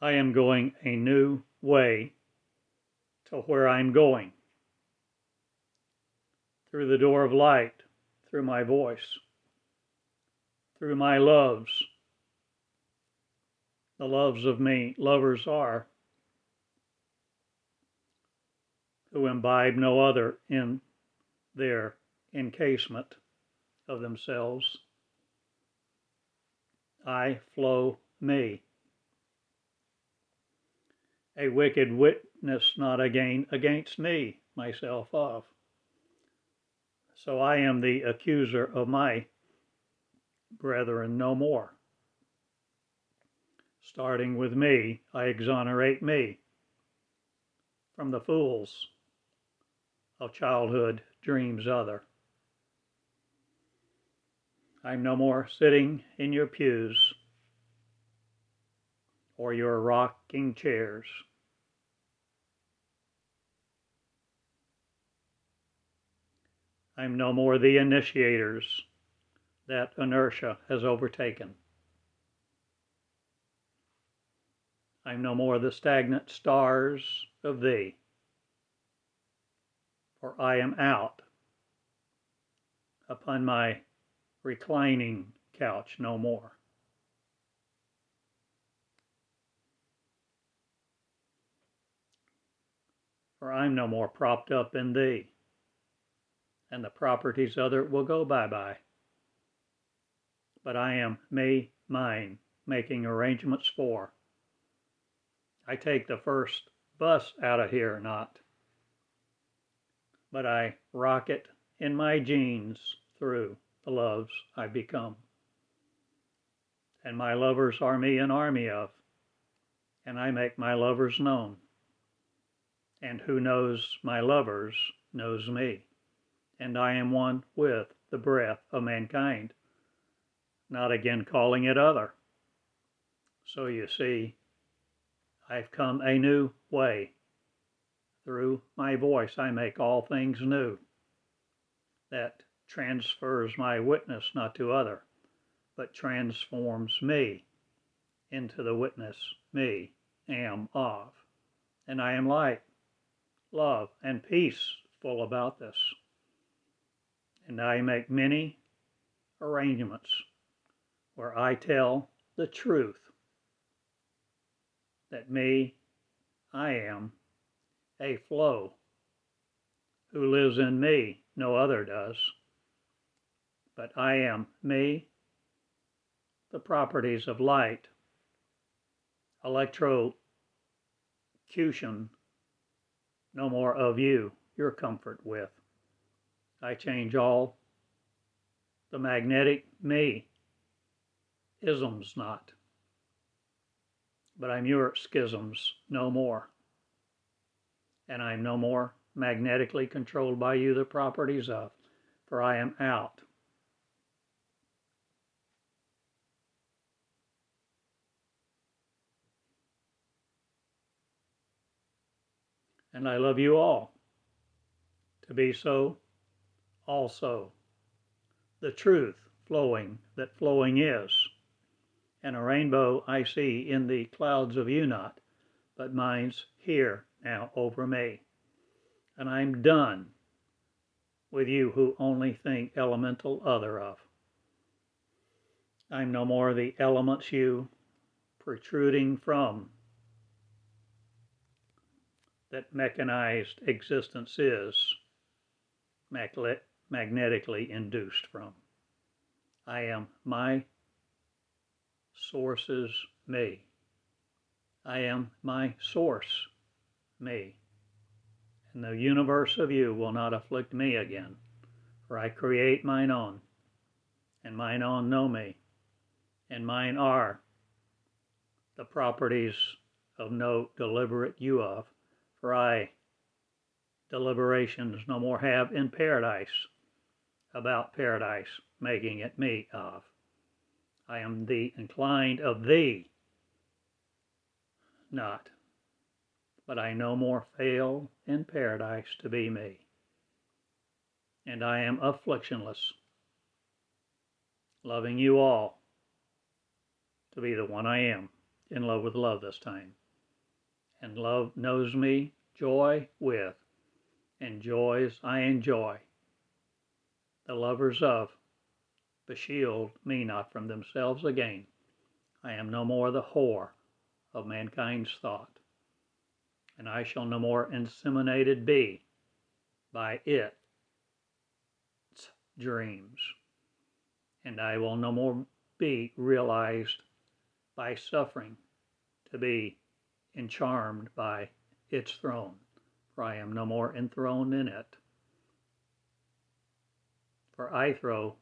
I am going a new way to where I'm going. Through the door of light, through my voice, through my loves. The loves of me, lovers are, who imbibe no other in their encasement of themselves. I flow me. A wicked witness not again against me, myself of. So I am the accuser of my brethren no more. Starting with me, I exonerate me from the fools of childhood dreams other. I'm no more sitting in your pews or your rocking chairs. I'm no more the initiators that inertia has overtaken. I'm no more the stagnant stars of thee, for I am out upon my reclining couch no more. For I'm no more propped up in thee, and the properties other will go bye bye. But I am me, mine, making arrangements for. I take the first bus out of here, not, but I rocket in my jeans through the loves I become. And my lovers are me an army of, and I make my lovers known. And who knows my lovers knows me, and I am one with the breath of mankind, not again calling it other. So you see, I've come a new way. Through my voice I make all things new. That transfers my witness not to other, but transforms me into the witness me am of. And I am light, love, and peace full about this. And I make many arrangements where I tell the truth that me, I am a flow who lives in me, no other does but I am me, the properties of light, electrocution, no more of you, your comfort with. I change all the magnetic me, isms not, but I'm your schisms no more. And I'm no more magnetically controlled by you, the properties of, for I am out. And I love you all to be so also. The truth flowing that flowing is, and a rainbow I see in the clouds of you not, but mine's here now over me. And I'm done with you who only think elemental other of. I'm no more the elements you protruding from that mechanized existence is magnetically induced from. I am my source's me. I am my source, me. And the universe of you will not afflict me again, for I create mine own, and mine own know me, and mine are the properties of no deliberate you of, for I deliberations no more have in paradise about paradise, making it me of. I am the inclined of thee, not, but I no more fail in paradise to be me. And I am afflictionless, loving you all to be the one I am, in love with love this time. And love knows me joy with, and joys I enjoy. The lovers of, beshield me not from themselves again. I am no more the whore of mankind's thought, and I shall no more inseminated be by its dreams, and I will no more be realized by suffering to be encharmed by its throne, for I am no more enthroned in it. For I throw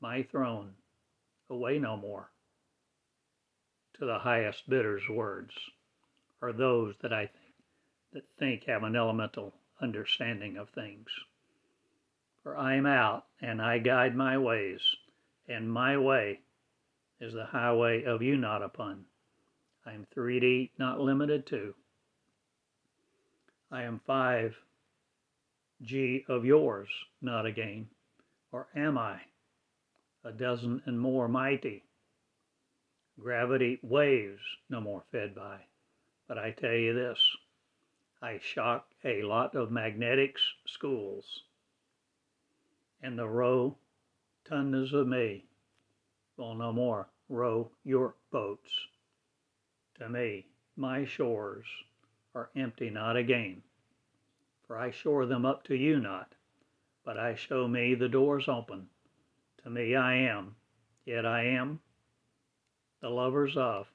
my throne away no more to the highest bidder's words, or those that I think that think have an elemental understanding of things. For I am out, and I guide my ways, and my way is the highway of you not upon. I am 3D, not limited to. I am 5G of yours, not again. Or am I? A dozen and more mighty. Gravity waves no more fed by. But I tell you this I shock a lot of magnetics schools. And the row tons of me will no more row your boats. To me, my shores are empty not again, for I shore them up to you not, but I show me the doors open. To me I am, yet I am the lovers of,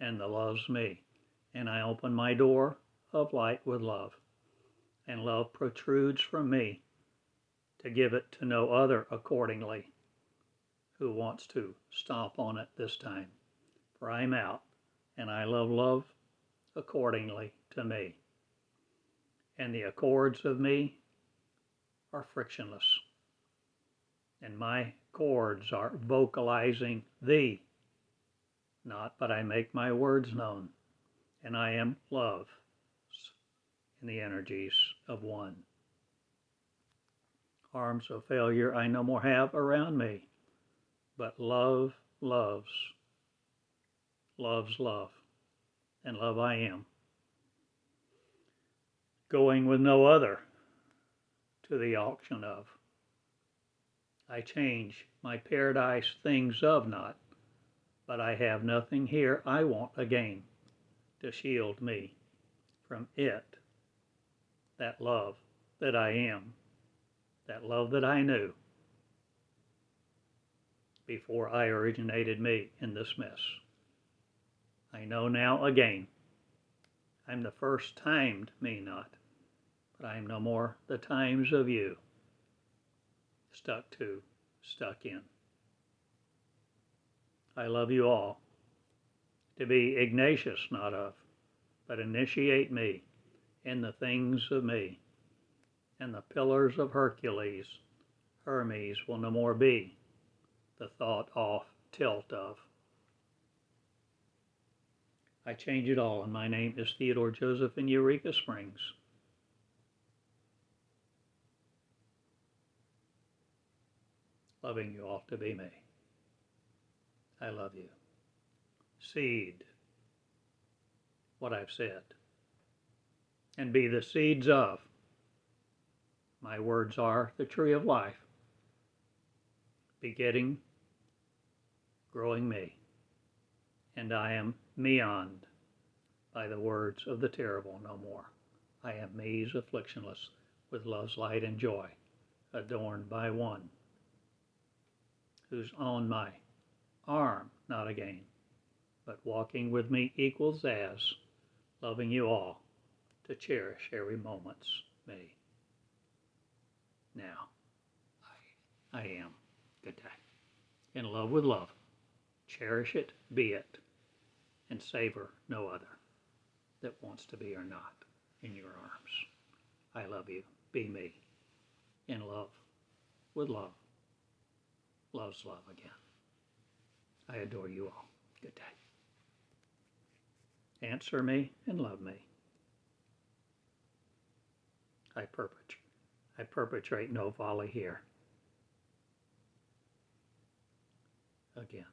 and the loves me, and I open my door of light with love, and love protrudes from me to give it to no other accordingly who wants to stomp on it this time, for I'm out and I love love accordingly to me. And the accords of me are frictionless. And my chords are vocalizing thee, not but I make my words known, and I am love in the energies of one. Arms of failure I no more have around me, but love loves loves love, and love I am. Going with no other to the auction of. I change my paradise things of not, but I have nothing here I want again to shield me from it, that love that I am, that love that I knew before I originated me in this mess. I know now again. I'm the first timed me not, but I am no more the times of you. Stuck to, stuck in. I love you all. To be Ignatius, not of, but initiate me in the things of me. And the pillars of Hercules, Hermes, will no more be the thought off tilt of. I change it all, and my name is Theodore Joseph in Eureka Springs. Loving you all to be me. I love you. Seed what I've said, and be the seeds of. My words are the tree of life, begetting, growing me, and I am meoned by the words of the terrible no more. I am me's afflictionless with love's light and joy, adorned by one who's on my arm, not again, but walking with me equals as, loving you all, to cherish every moment's me. Now, I, I am. Good day. In love with love. Cherish it, be it and savor no other that wants to be or not in your arms. I love you. Be me. In love. With love. Love's love again. I adore you all. Good day. Answer me and love me. I perpetrate, I perpetrate no folly here. Again.